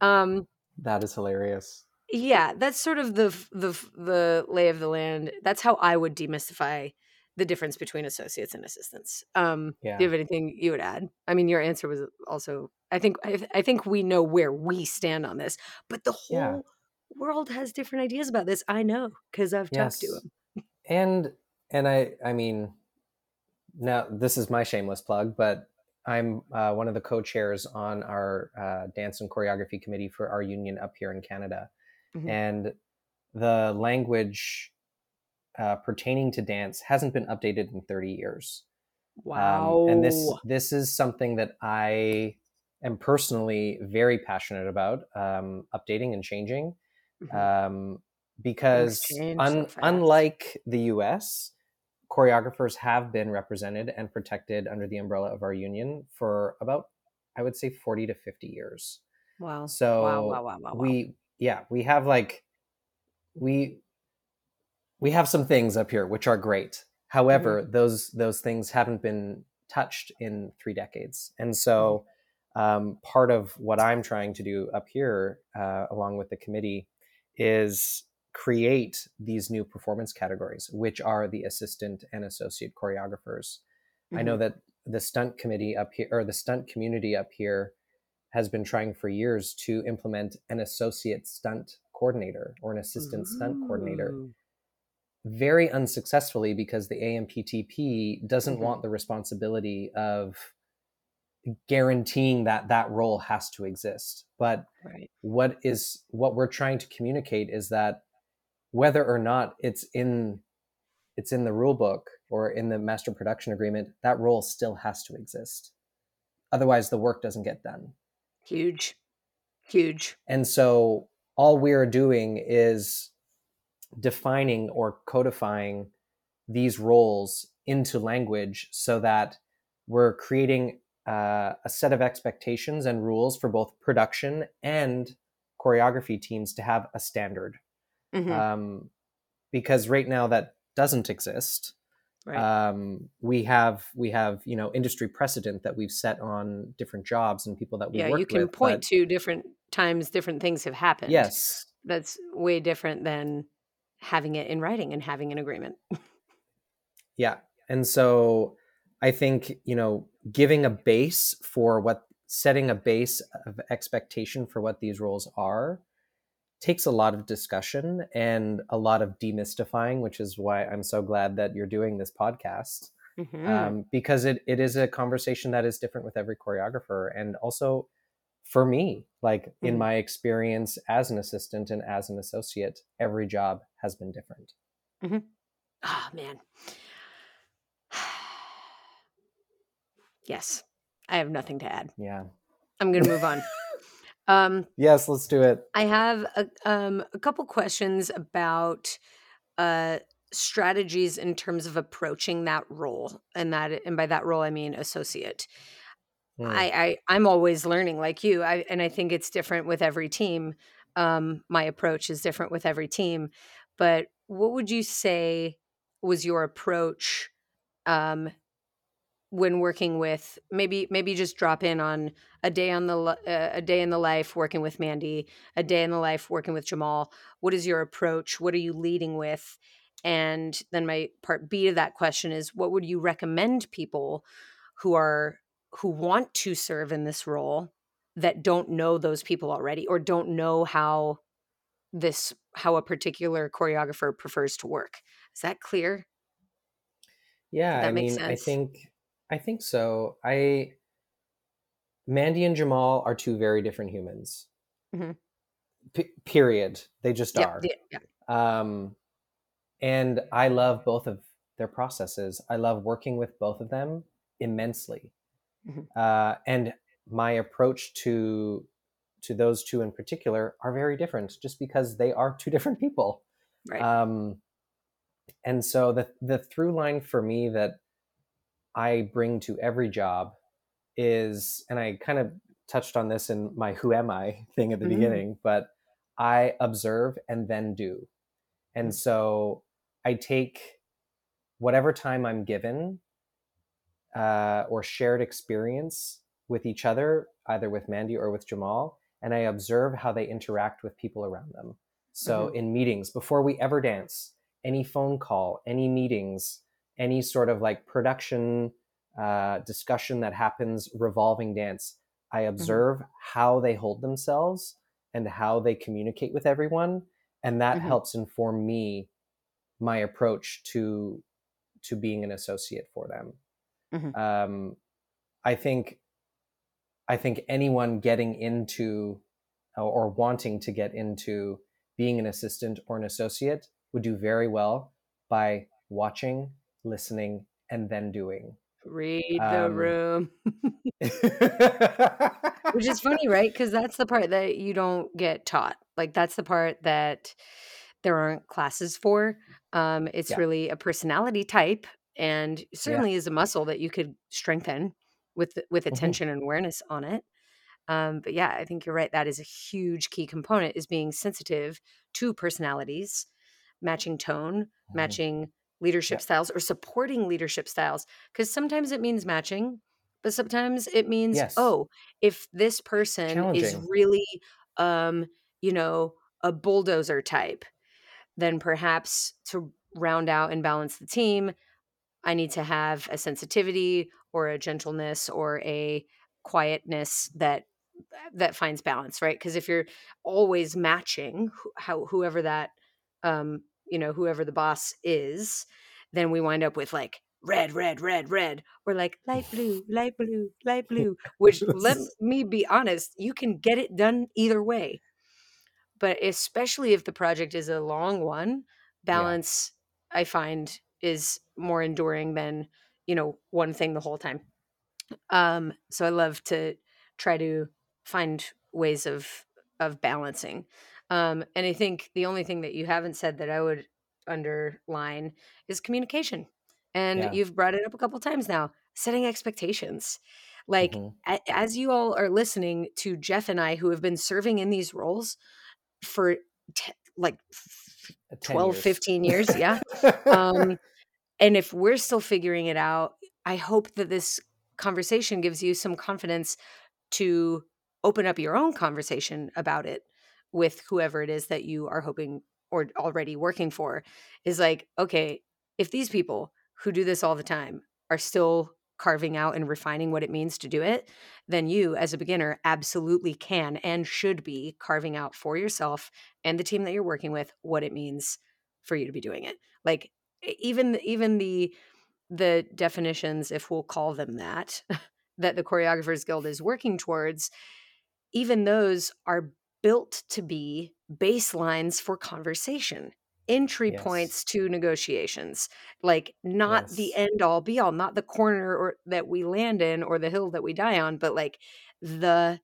um, that is hilarious. yeah, that's sort of the the the lay of the land. That's how I would demystify the difference between associates and assistants. Um, Yeah. Do you have anything you would add? I mean, your answer was also. I think I, I think we know where we stand on this, but the whole Yeah. world has different ideas about this. I know because I've talked to Yes. them. and and i i mean now this is my shameless plug but i'm uh, one of the co-chairs on our uh, dance and choreography committee for our union up here in canada Mhm. and the language uh, pertaining to dance hasn't been updated in 30 years Wow. um, and this this is something that i am personally very passionate about um, updating and changing Mhm. um, because so un- unlike the US, choreographers have been represented and protected under the umbrella of our union for about, I would say, 40 to 50 years. wow. So wow. Wow. Wow. Wow. wow. we, yeah, we have like, we, we have some things up here which are great. However, Mm-hmm. those those things haven't been touched in three decades, and so Mm-hmm. um, part of what I'm trying to do up here, uh, along with the committee, is create these new performance categories, which are the assistant and associate choreographers. I know Mhm. that the stunt committee up here, or the stunt community up here, has been trying for years to implement an associate stunt coordinator or an assistant stunt coordinator. Very unsuccessfully because the AMPTP doesn't Mhm. want the responsibility of guaranteeing that that role has to exist. But Right. what is what we're trying to communicate is that whether or not it's in it's in the rule book or in the master production agreement, that role still has to exist. Otherwise the work doesn't get done. Huge. Huge. And so all we're doing is defining or codifying these roles into language so that we're creating uh, a set of expectations and rules for both production and choreography teams to have a standard. Mhm. Um, because right now that doesn't exist. right. Um, we have we have you know industry precedent that we've set on different jobs and people that we yeah, you can with. point but- to different times different things have happened. yes, That's way different than having it in writing and having an agreement. Yeah. And so I think, you know, giving a base for what setting a base of expectation for what these roles are takes a lot of discussion and a lot of demystifying, which is why I'm so glad that you're doing this podcast. Mhm. Um, because it, it is a conversation that is different with every choreographer. And also for me, like in Mhm. my experience as an assistant and as an associate, every job has been different. Oh man. yes. I have nothing to add. Yeah. I'm going to move on. Um, Yes, let's do it. I have a, um, a couple questions about uh, strategies in terms of approaching that role, and that, and by that role I mean associate. Mm. I, I I'm always learning, like you, I, and I think it's different with every team. Um, my approach is different with every team, but what would you say was your approach um, when working with maybe maybe just drop in on a day on the uh, a day in the life working with Mandy, a day in the life working with Jamal. What is your approach? What are you leading with? And then my part B to that question is what would you recommend people who are who want to serve in this role that don't know those people already or don't know how this how a particular choreographer prefers to work. Is that clear? Yeah, that I mean, I think I think so. I Mandy and Jamal are two very different humans. Mhm. P- period. They just are. yeah, yeah. Um, and I love both of their processes. I love working with both of them immensely. Mhm. Uh, and my approach to to those two in particular are very different just because they are two different people. Right. Um, and so the the through line for me that I bring to every job is, and I kind of touched on this in my "Who am I" thing at the Mhm. beginning, but I observe and then do, and Mm. so I take whatever time I'm given uh, or shared experience with each other, either with Mandy or with Jamal, and I observe how they interact with people around them. So Mhm. in meetings, before we ever dance, any phone call, any meetings, any sort of like production uh, discussion that happens revolving dance, I observe how they hold themselves and how they communicate with everyone, and that Mhm. helps inform me my approach to to being an associate for them. Mhm. Um, I think I think anyone getting into or- or wanting to get into being an assistant or an associate would do very well by watching, listening, and then doing. Read the Um, room. Which is funny, right? Because that's the part that you don't get taught. Like that's the part that there aren't classes for. Um, it's Yeah. really a personality type, and Yeah. certainly is a muscle that you could strengthen with with Mhm. attention and awareness on it. Um, but yeah, I think you're right. That is a huge key component is being sensitive to personalities, matching tone, Mhm. matching leadership Yeah. styles, or supporting leadership styles. Because sometimes it means matching, but sometimes it means, Yes. oh, if this person is really, um, you know, a bulldozer type, then perhaps to round out and balance the team, I need to have a sensitivity or a gentleness or a quietness that that finds balance, right? Because if you're always matching how whoever that um, you know, whoever the boss is, then we wind up with like red, red, red, red, or like light blue, light blue, light blue. Which let me be honest, you can get it done either way. But especially if the project is a long one, balance I find is more enduring than, you know, one thing the whole time. Um, so I love to try to find ways of of balancing. Um, and I think the only thing that you haven't said that I would underline is communication. And Yeah. you've brought it up a couple times now, setting expectations. Like Mhm. a- as you all are listening to Jeff and I who have been serving in these roles for like Uh, 10 12 years. 15 years, yeah. Um, and if we're still figuring it out, I hope that this conversation gives you some confidence to open up your own conversation about it with whoever it is that you are hoping or already working for. Is like, okay, if these people who do this all the time are still carving out and refining what it means to do it, then you, as a beginner, absolutely can and should be carving out for yourself and the team that you're working with what it means for you to be doing it. Like even even the the definitions, if we'll call them that, that the Choreographers Guild is working towards, even those are built to be baselines for conversation, entry Yes. points to negotiations, like not the end all be all, not the corner or that we land in or the hill that we die on, but like the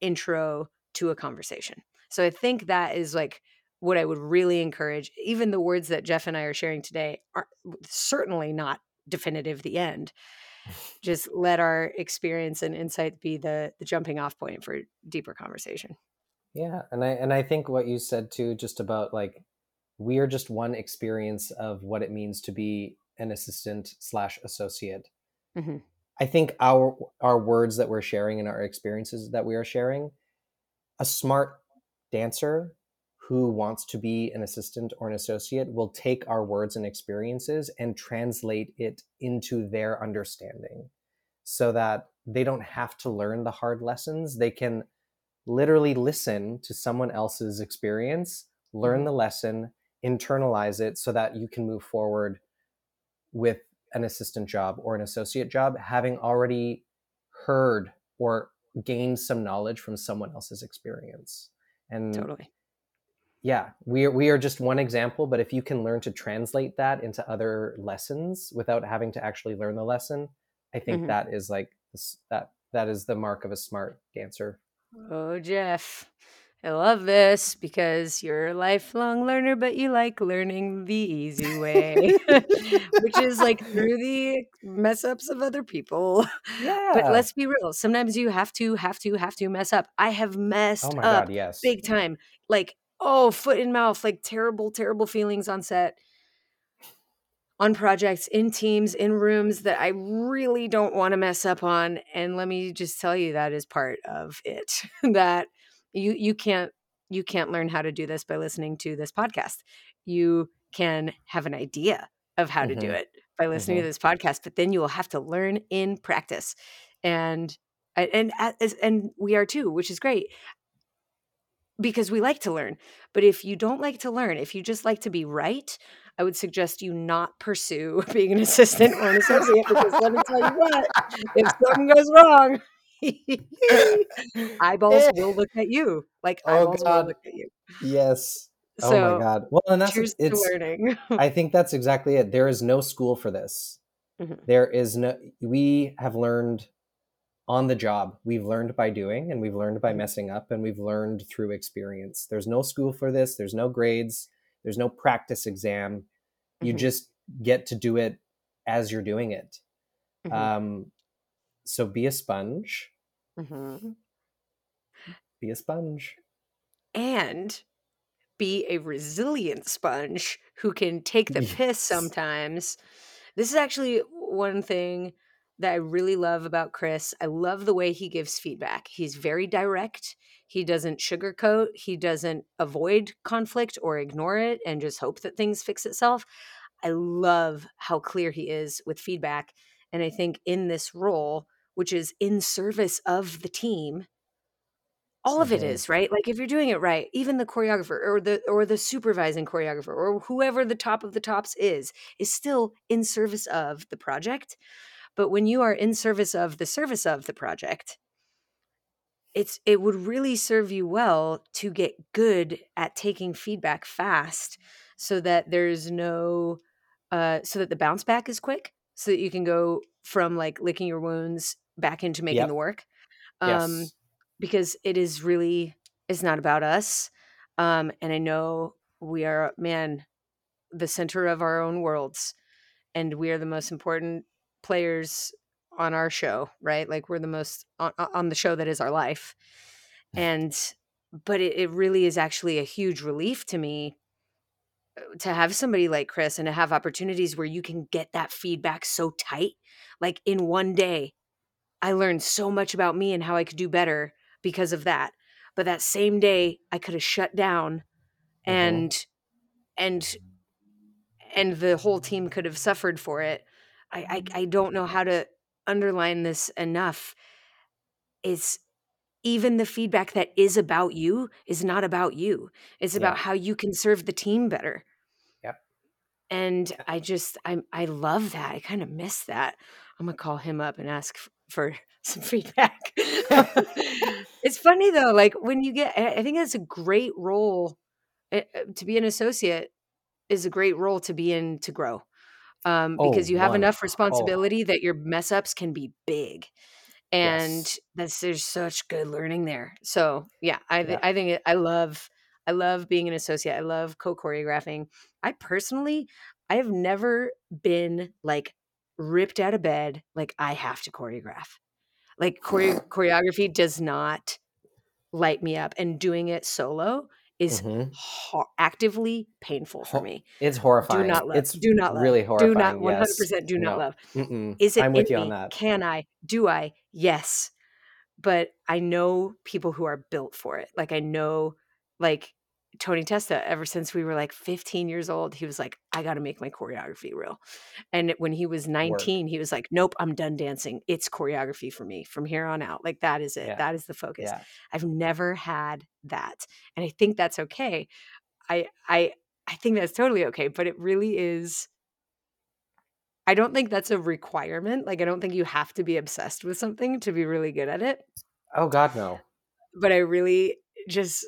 intro to a conversation. So I think that is like what I would really encourage. Even the words that Jeff and I are sharing today are certainly not definitive the end. Just let our experience and insight be the the jumping off point for deeper conversation. Yeah, and I and I think what you said too, just about like we are just one experience of what it means to be an assistant slash associate. Mhm. I think our our words that we're sharing and our experiences that we are sharing, a smart dancer who wants to be an assistant or an associate will take our words and experiences and translate it into their understanding so that they don't have to learn the hard lessons. They can literally listen to someone else's experience, learn Mhm. the lesson, internalize it so that you can move forward with an assistant job or an associate job, having already heard or gained some knowledge from someone else's experience. And Totally. Yeah, we are, we are just one example, but if you can learn to translate that into other lessons without having to actually learn the lesson, I think Mhm. that is like that that is the mark of a smart dancer. Oh, Jeff, I love this because you're a lifelong learner, but you like learning the easy way, which is like through the mess ups of other people. yeah. But let's be real. Sometimes you have to, have to, have to mess up. I have Oh messed my up yes. big time. Like, oh, foot in mouth, like terrible, terrible feelings on set, on projects, in teams, in rooms that I really don't want to mess up on. And let me just tell you, that is part of it. that you you can't you can't learn how to do this by listening to this podcast. You can have an idea of how to do Mhm. it by listening Mhm. to this podcast, but then you will have to learn in practice. And and, and we are too, which is great because we like to learn. But if you don't like to learn, if you just like to be right, I would suggest you not pursue being an assistant or an associate because let me tell you what, if something goes wrong, eyeballs will look at you. Like Oh, eyeballs will look at you. yes. oh my god. Well, and that's cheers to it's learning. I think that's exactly it. There is no school for this. Mhm. There is no we have learned on the job. We've learned by doing and we've learned by Mhm. messing up and we've learned through experience. There's no school for this. There's no grades. There's no practice exam. You Mhm. just get to do it as you're doing it. Mhm. Um, so be a sponge. Mhm. Be a sponge. and be a resilient sponge who can take the piss sometimes. This is actually one thing that I really love about Chris. I love the way he gives feedback. He's very direct. He doesn't sugarcoat. He doesn't avoid conflict or ignore it and just hope that things fix itself. I love how clear he is with feedback. And I think in this role, which is in service of the team, all of it Mhm. right like if you're doing it right even the choreographer or the or the supervising choreographer or whoever the top of the tops is is still in service of the project but when you are in service of the service of the project it's it would really serve you well to get good at taking feedback fast so that there's no uh so that the bounce back is quick so that you can go from like licking your wounds back into making Yep. the work um Yes. because it is really it's not about us um and i know we are man the center of our own worlds and we are the most important players on our show right like we're the most on, on the show that is our life and but it, it really is actually a huge relief to me uh, to have somebody like chris and to have opportunities where you can get that feedback so tight like in one day I learned so much about me and how I could do better because of that. But that same day I could have shut down Mhm. and and and the whole team could have suffered for it. I I, I don't know how to underline this enough. Is even the feedback that is about you is not about you. It's about Yeah. how you can serve the team better. Yep. And I just I I love that. I kind of miss that. I'm gonna call him up and ask for some feedback. it's funny though, like when you get, I think that's a great role uh, uh, to be an associate is a great role to be in to grow, um, Oh, because you have one. enough Oh, responsibility that your mess ups can be big, and yes. that's there's such good learning there. So yeah, I th- Yeah. I think it, I love I love being an associate. I love co choreographing. I personally, I have never been like ripped out of bed like I have to choreograph. Like choreo- choreography does not light me up, and doing it solo is Mhm. ho- actively painful for me. It's horrifying. Do not love. It's Do not love. really horrifying. Do not. one hundred percent. Do not No. love. Mm-mm. Is it I'm with you on me? that. Can I? Do I? Yes. But I know people who are built for it. Like I know, like Tony Testa. Ever since we were like 15 years old, he was like, "I got to make my choreography real." And when he was Work. 19, he was like, "Nope, I'm done dancing. It's choreography for me from here on out. Like that is it. Yeah. That is the focus." Yeah. I've never had that, and I think that's okay. I I I think that's totally okay. But it really is. I don't think that's a requirement. Like, I don't think you have to be obsessed with something to be really good at it. Oh God, no. But I really just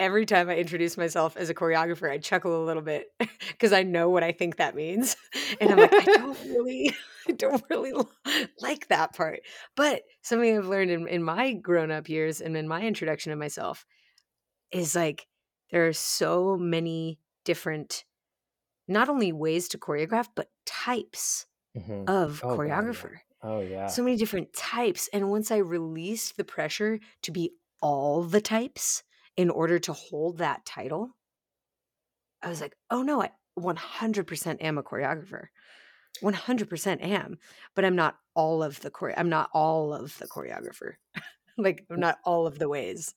every time I introduce myself as a choreographer, I chuckle a little bit because I know what I think that means. And I'm like, I don't really, I don't really like that part. But something I've learned in, in my grown up years and in my introduction of myself is like, there are so many different, not only ways to choreograph, but types Mhm. of Oh, God, choreographer. Oh, yeah. So many different types. And once I released the pressure to be all the types in order to hold that title, I was like, oh no, I 100% am a choreographer. 100% am, but I'm not all of the chore. I'm not all of the choreographer. like I'm not all of the ways.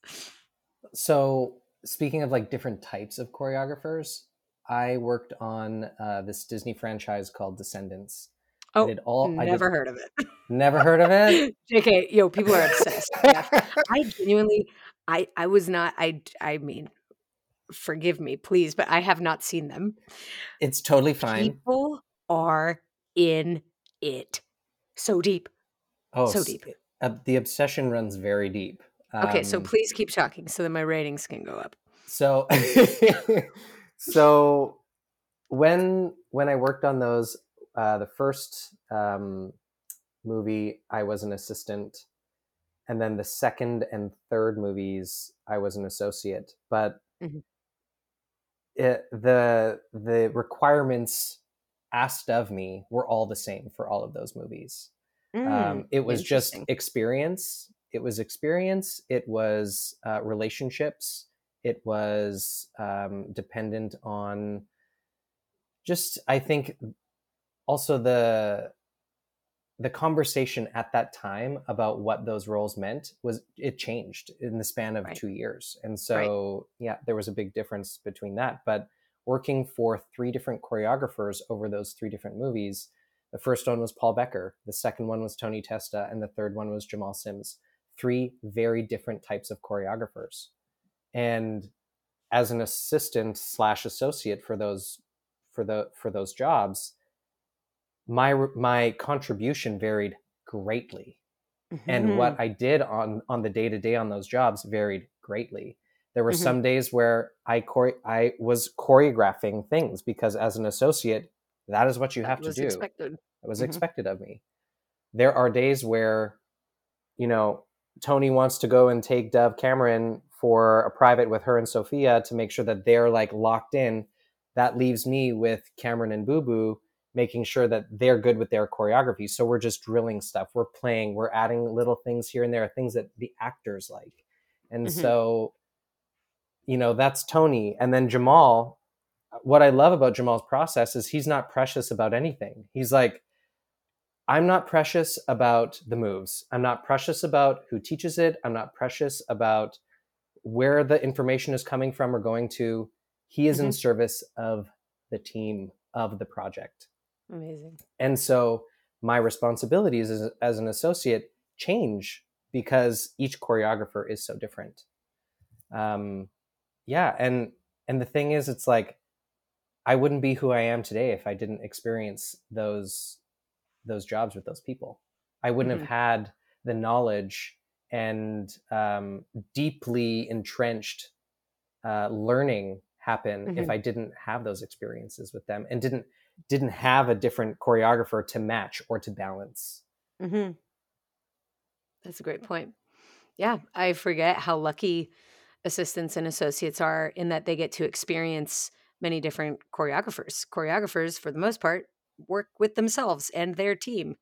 So, speaking of like different types of choreographers, I worked on uh, this Disney franchise called Descendants. I Oh, did all. I did, never heard of it. never heard of it. JK, yo, people are obsessed. Yeah. I genuinely, I, I was not. I, I mean, forgive me, please, but I have not seen them. it's totally fine. People are in it so deep, Oh, so deep. uh, the obsession runs very deep. Okay, so Um, please keep talking so that my ratings can go up. So, so when when I worked on those, uh, the first um, movie, I was an assistant, and then the second and third movies, I was an associate. But Mhm. it, the the requirements asked of me were all the same for all of those movies um, Mm, it was just experience it was experience it was uh, relationships it was um, dependent on just i think also the the conversation at that time about what those roles meant was it changed in the span of Right. two years. And so yeah there was a big difference between that. But working for three different choreographers over those three different movies the first one was paul becker the second one was tony testa and the third one was jamal sims three very different types of choreographers. And as an assistant slash associate for those for the for those jobs my my contribution varied greatly and Mhm. what I did on on the day to day on those jobs varied greatly. There were Mhm. some days where I chore- I was choreographing things because as an associate, that is what you That have to do. expected. It was Mhm. expected of me. There are days where, you know, Tony wants to go and take Dove Cameron for a private with her and Sofia to make sure that they're like locked in. That leaves me with Cameron and Booboo making sure that they're good with their choreography. So we're just drilling stuff. We're playing, we're adding little things here and there, things that the actors like. And Mhm. so, you know, that's Tony. And then Jamal, what I love about Jamal's process is he's not precious about anything. He's like, I'm not precious about the moves. I'm not precious about who teaches it. I'm not precious about where the information is coming from or going to. He is in Mhm. service of the team of the project. Amazing. And so my responsibilities as, as an associate change because each choreographer is so different. Um, yeah, and and the thing is, it's like I wouldn't be who I am today if I didn't experience those those jobs with those people. I wouldn't Mhm. have had the knowledge and um, deeply entrenched uh, learning happen if Mhm. I didn't have those experiences with them and didn't didn't have a different choreographer to match or to balance. hmm That's a great point. Yeah, I forget how lucky assistants and associates are in that they get to experience many different choreographers. Choreographers, for the most part, work with themselves and their team.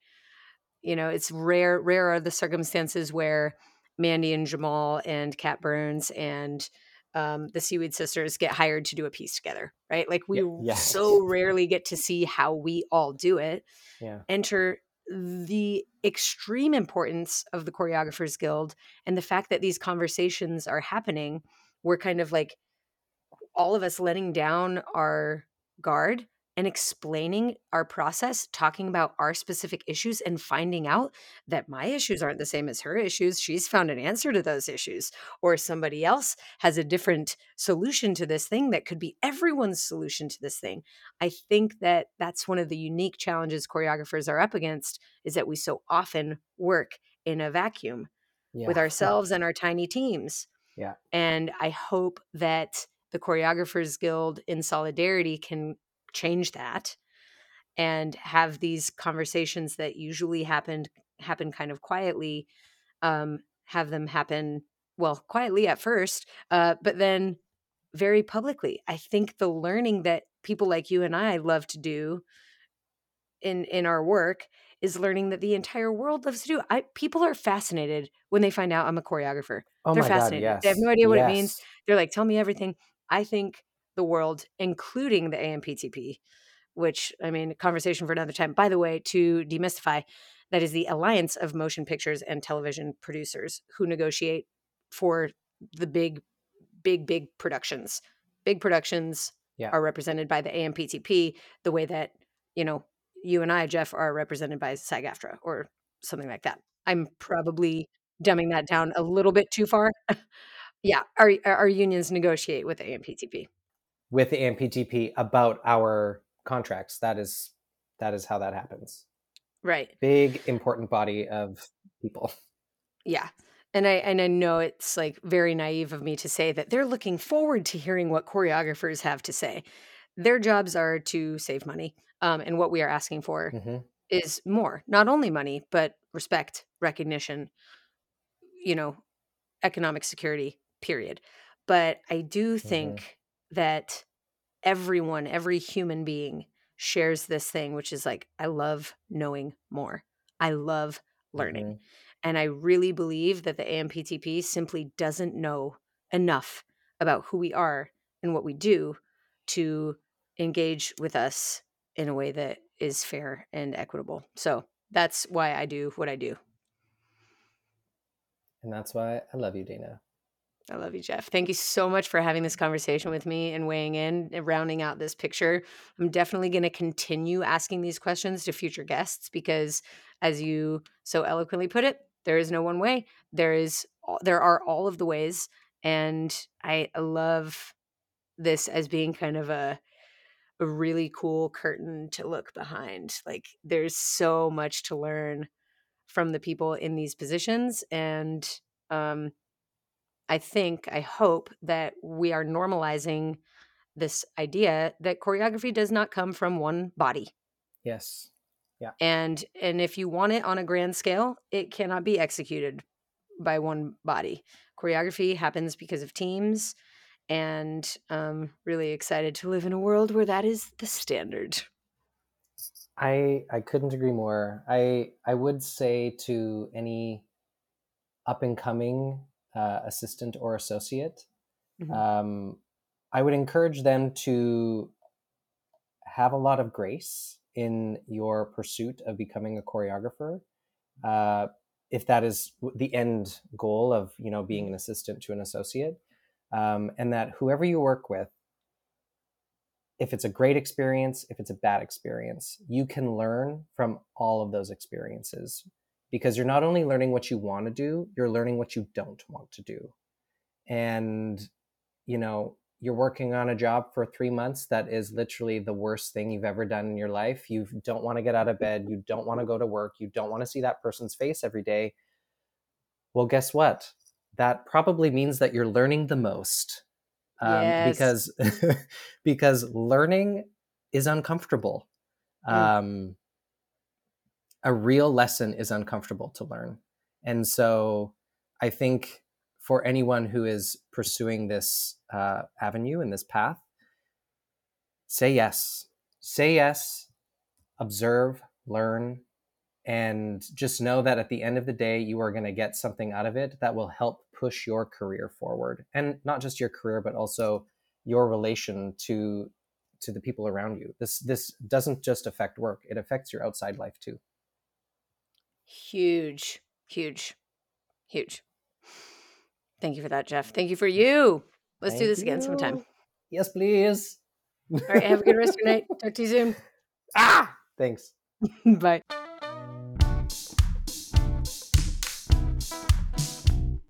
You know, it's rare. Rare are the circumstances where Mandy and Jamal and Kat Burns and um, the Seaweed Sisters get hired to do a piece together, right? Like we Ye- yes. so rarely get to see how we all do it Yeah. enter the extreme importance of the choreographers guild and the fact that these conversations are happening we're kind of like all of us letting down our guard and explaining our process talking about our specific issues and finding out that my issues aren't the same as her issues she's found an answer to those issues or somebody else has a different solution to this thing that could be everyone's solution to this thing I think that that's one of the unique challenges choreographers are up against is that we so often work in a vacuum Yeah. with ourselves and our tiny teams. Yeah. And I hope that the Choreographers Guild in solidarity can change that and have these conversations that usually happened happen kind of quietly um, have them happen well quietly at first uh, but then very publicly. I think the learning that people like you and i love to do in in our work is learning that the entire world loves to do. I people are fascinated when they find out i'm a choreographer. Oh they're my God, fascinated. Yes. they have no idea what it means. they're like tell me everything. I think the world including the amptp which i mean conversation for another time. By the way to demystify that is the alliance of motion pictures and television producers who negotiate for the big big big productions. Big productions Yeah. are represented by the amptp the way that you know you and i jeff are represented by sag-aftra or something like that. I'm probably dumbing that down a little bit too far. Yeah our, our unions negotiate with amptp With the AMPTP about our contracts. That is that is how that happens. right Big important body of people. Yeah. And I and I know it's like very naive of me to say that they're looking forward to hearing what choreographers have to say. Their jobs are to save money. Um, and what we are asking for hmm is more, not only money, but respect, recognition, you know, economic security, period. But I do think that everyone, every human being shares this thing, which is like, I love knowing more. I love learning. Mhm. And I really believe that the AMPTP simply doesn't know enough about who we are and what we do to engage with us in a way that is fair and equitable. So that's why I do what I do. And that's why I love you, Dana. I love you, Jeff. Thank you so much for having this conversation with me and weighing in and rounding out this picture. I'm definitely going to continue asking these questions to future guests because, as you so eloquently put it, there is no one way. There is there are all of the ways, and I love this as being kind of a a really cool curtain to look behind. Like there's so much to learn from the people in these positions, and um, I think, I hope that we are normalizing this idea that choreography does not come from one body. Yes. Yeah. And and if you want it on a grand scale, it cannot be executed by one body. Choreography happens because of teams and um really excited to live in a world where that is the standard. I I couldn't agree more. I I would say to any up and coming uh, assistant or associate, Mhm. um, I would encourage them to have a lot of grace in your pursuit of becoming a choreographer. Uh, if that is the end goal of you know being an assistant to an associate, um, and that whoever you work with, if it's a great experience, if it's a bad experience, you can learn from all of those experiences because you're not only learning what you want to do, you're learning what you don't want to do. And, you know, you're working on a job for three months that is literally the worst thing you've ever done in your life. You don't want to get out of bed. You don't want to go to work. You don't want to see that person's face every day. Well, guess what? That probably means that you're learning the most um, Yes. because because learning is uncomfortable. Mm. Um, a real lesson is uncomfortable to learn, and so I think for anyone who is pursuing this uh, avenue and this path, say yes, say yes, observe, learn, and just know that at the end of the day, you are going to get something out of it that will help push your career forward, and not just your career, but also your relation to to the people around you. This this doesn't just affect work; it affects your outside life too. Huge, huge, huge. Thank you for that, Jeff. Thank you for you. Let's do Thank this again sometime. Yes, please. All right, have a good rest of your night. Talk to you soon. ah, thanks. Bye.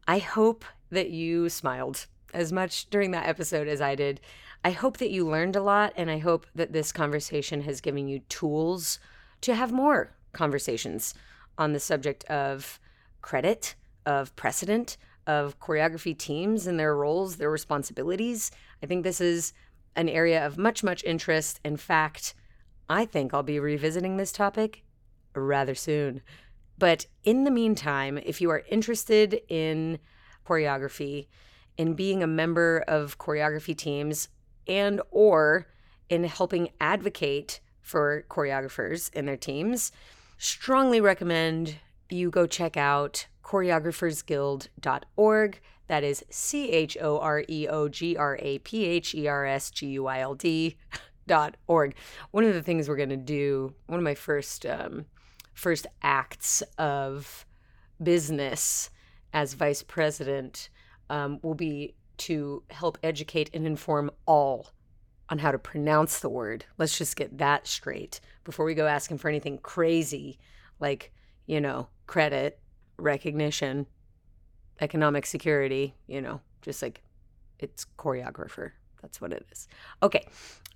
I hope that you smiled as much during that episode as I did. I hope that you learned a lot, and I hope that this conversation has given you tools to have more conversations on the subject of credit, of precedent, of choreography teams and their roles, their responsibilities. I think this is an area of much, much interest. In fact, I think I'll be revisiting this topic rather soon. But in the meantime, if you are interested in choreography, in being a member of choreography teams, and or in helping advocate for choreographers and their teams, strongly recommend you go check out choreographersguild.org. That is C H O R E O G R A P H E R S G U I L D dot org. One of the things we're going to do, one of my first um, first acts of business as vice president, um, will be to help educate and inform all on how to pronounce the word. Let's just get that straight before we go asking for anything crazy like, you know, credit, recognition, economic security, you know, just like it's choreographer. That's what it is. Okay.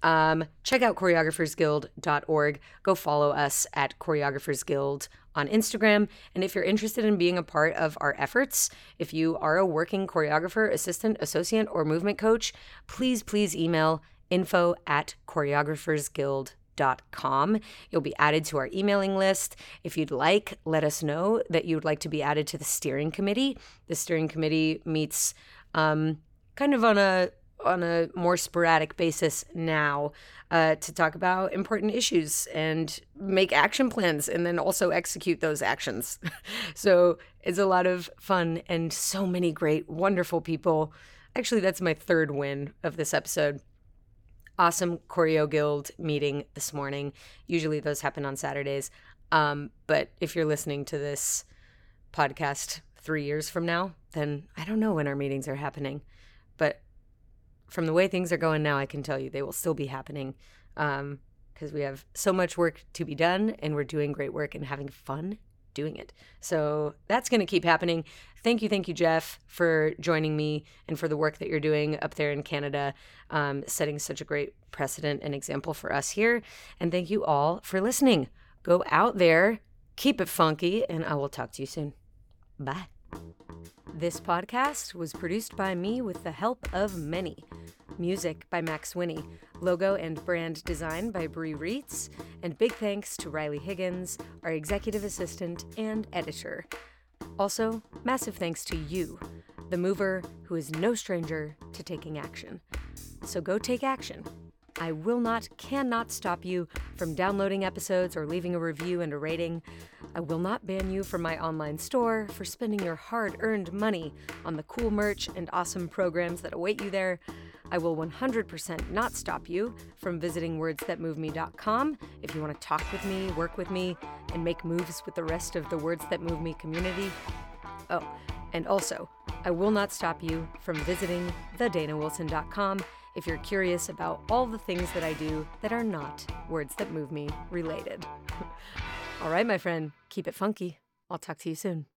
Um, check out choreographersguild.org. Go follow us at Choreographers Guild on Instagram. And if you're interested in being a part of our efforts, if you are a working choreographer, assistant, associate, or movement coach, please, please email info at choreographersguild.com. You'll be added to our emailing list. If you'd like, let us know that you'd like to be added to the steering committee. The steering committee meets um, kind of on a on a more sporadic basis now uh, to talk about important issues and make action plans and then also execute those actions. so it's a lot of fun and so many great, wonderful people. Actually, that's my third win of this episode awesome Choreo Guild meeting this morning. Usually those happen on Saturdays. Um, but if you're listening to this podcast three years from now, then I don't know when our meetings are happening. But from the way things are going now, I can tell you they will still be happening because um, we have so much work to be done and we're doing great work and having fun doing it. So that's going to keep happening. Thank you, thank you, Jeff, for joining me and for the work that you're doing up there in Canada, um, setting such a great precedent and example for us here. And thank you all for listening. Go out there, keep it funky, and I will talk to you soon. Bye. This podcast was produced by me with the help of many. Music by Max Winnie, logo and brand design by Brie Reitz, and big thanks to Riley Higgins, our executive assistant and editor. Also, massive thanks to you, the mover who is no stranger to taking action. So go take action. I will not, cannot stop you from downloading episodes or leaving a review and a rating. I will not ban you from my online store for spending your hard earned money on the cool merch and awesome programs that await you there. I will 100% not stop you from visiting wordsthatmoveme.com if you want to talk with me, work with me, and make moves with the rest of the Words That Move Me community. Oh, and also, I will not stop you from visiting thedanawilson.com if you're curious about all the things that I do that are not Words That Move Me related. all right, my friend, keep it funky. I'll talk to you soon.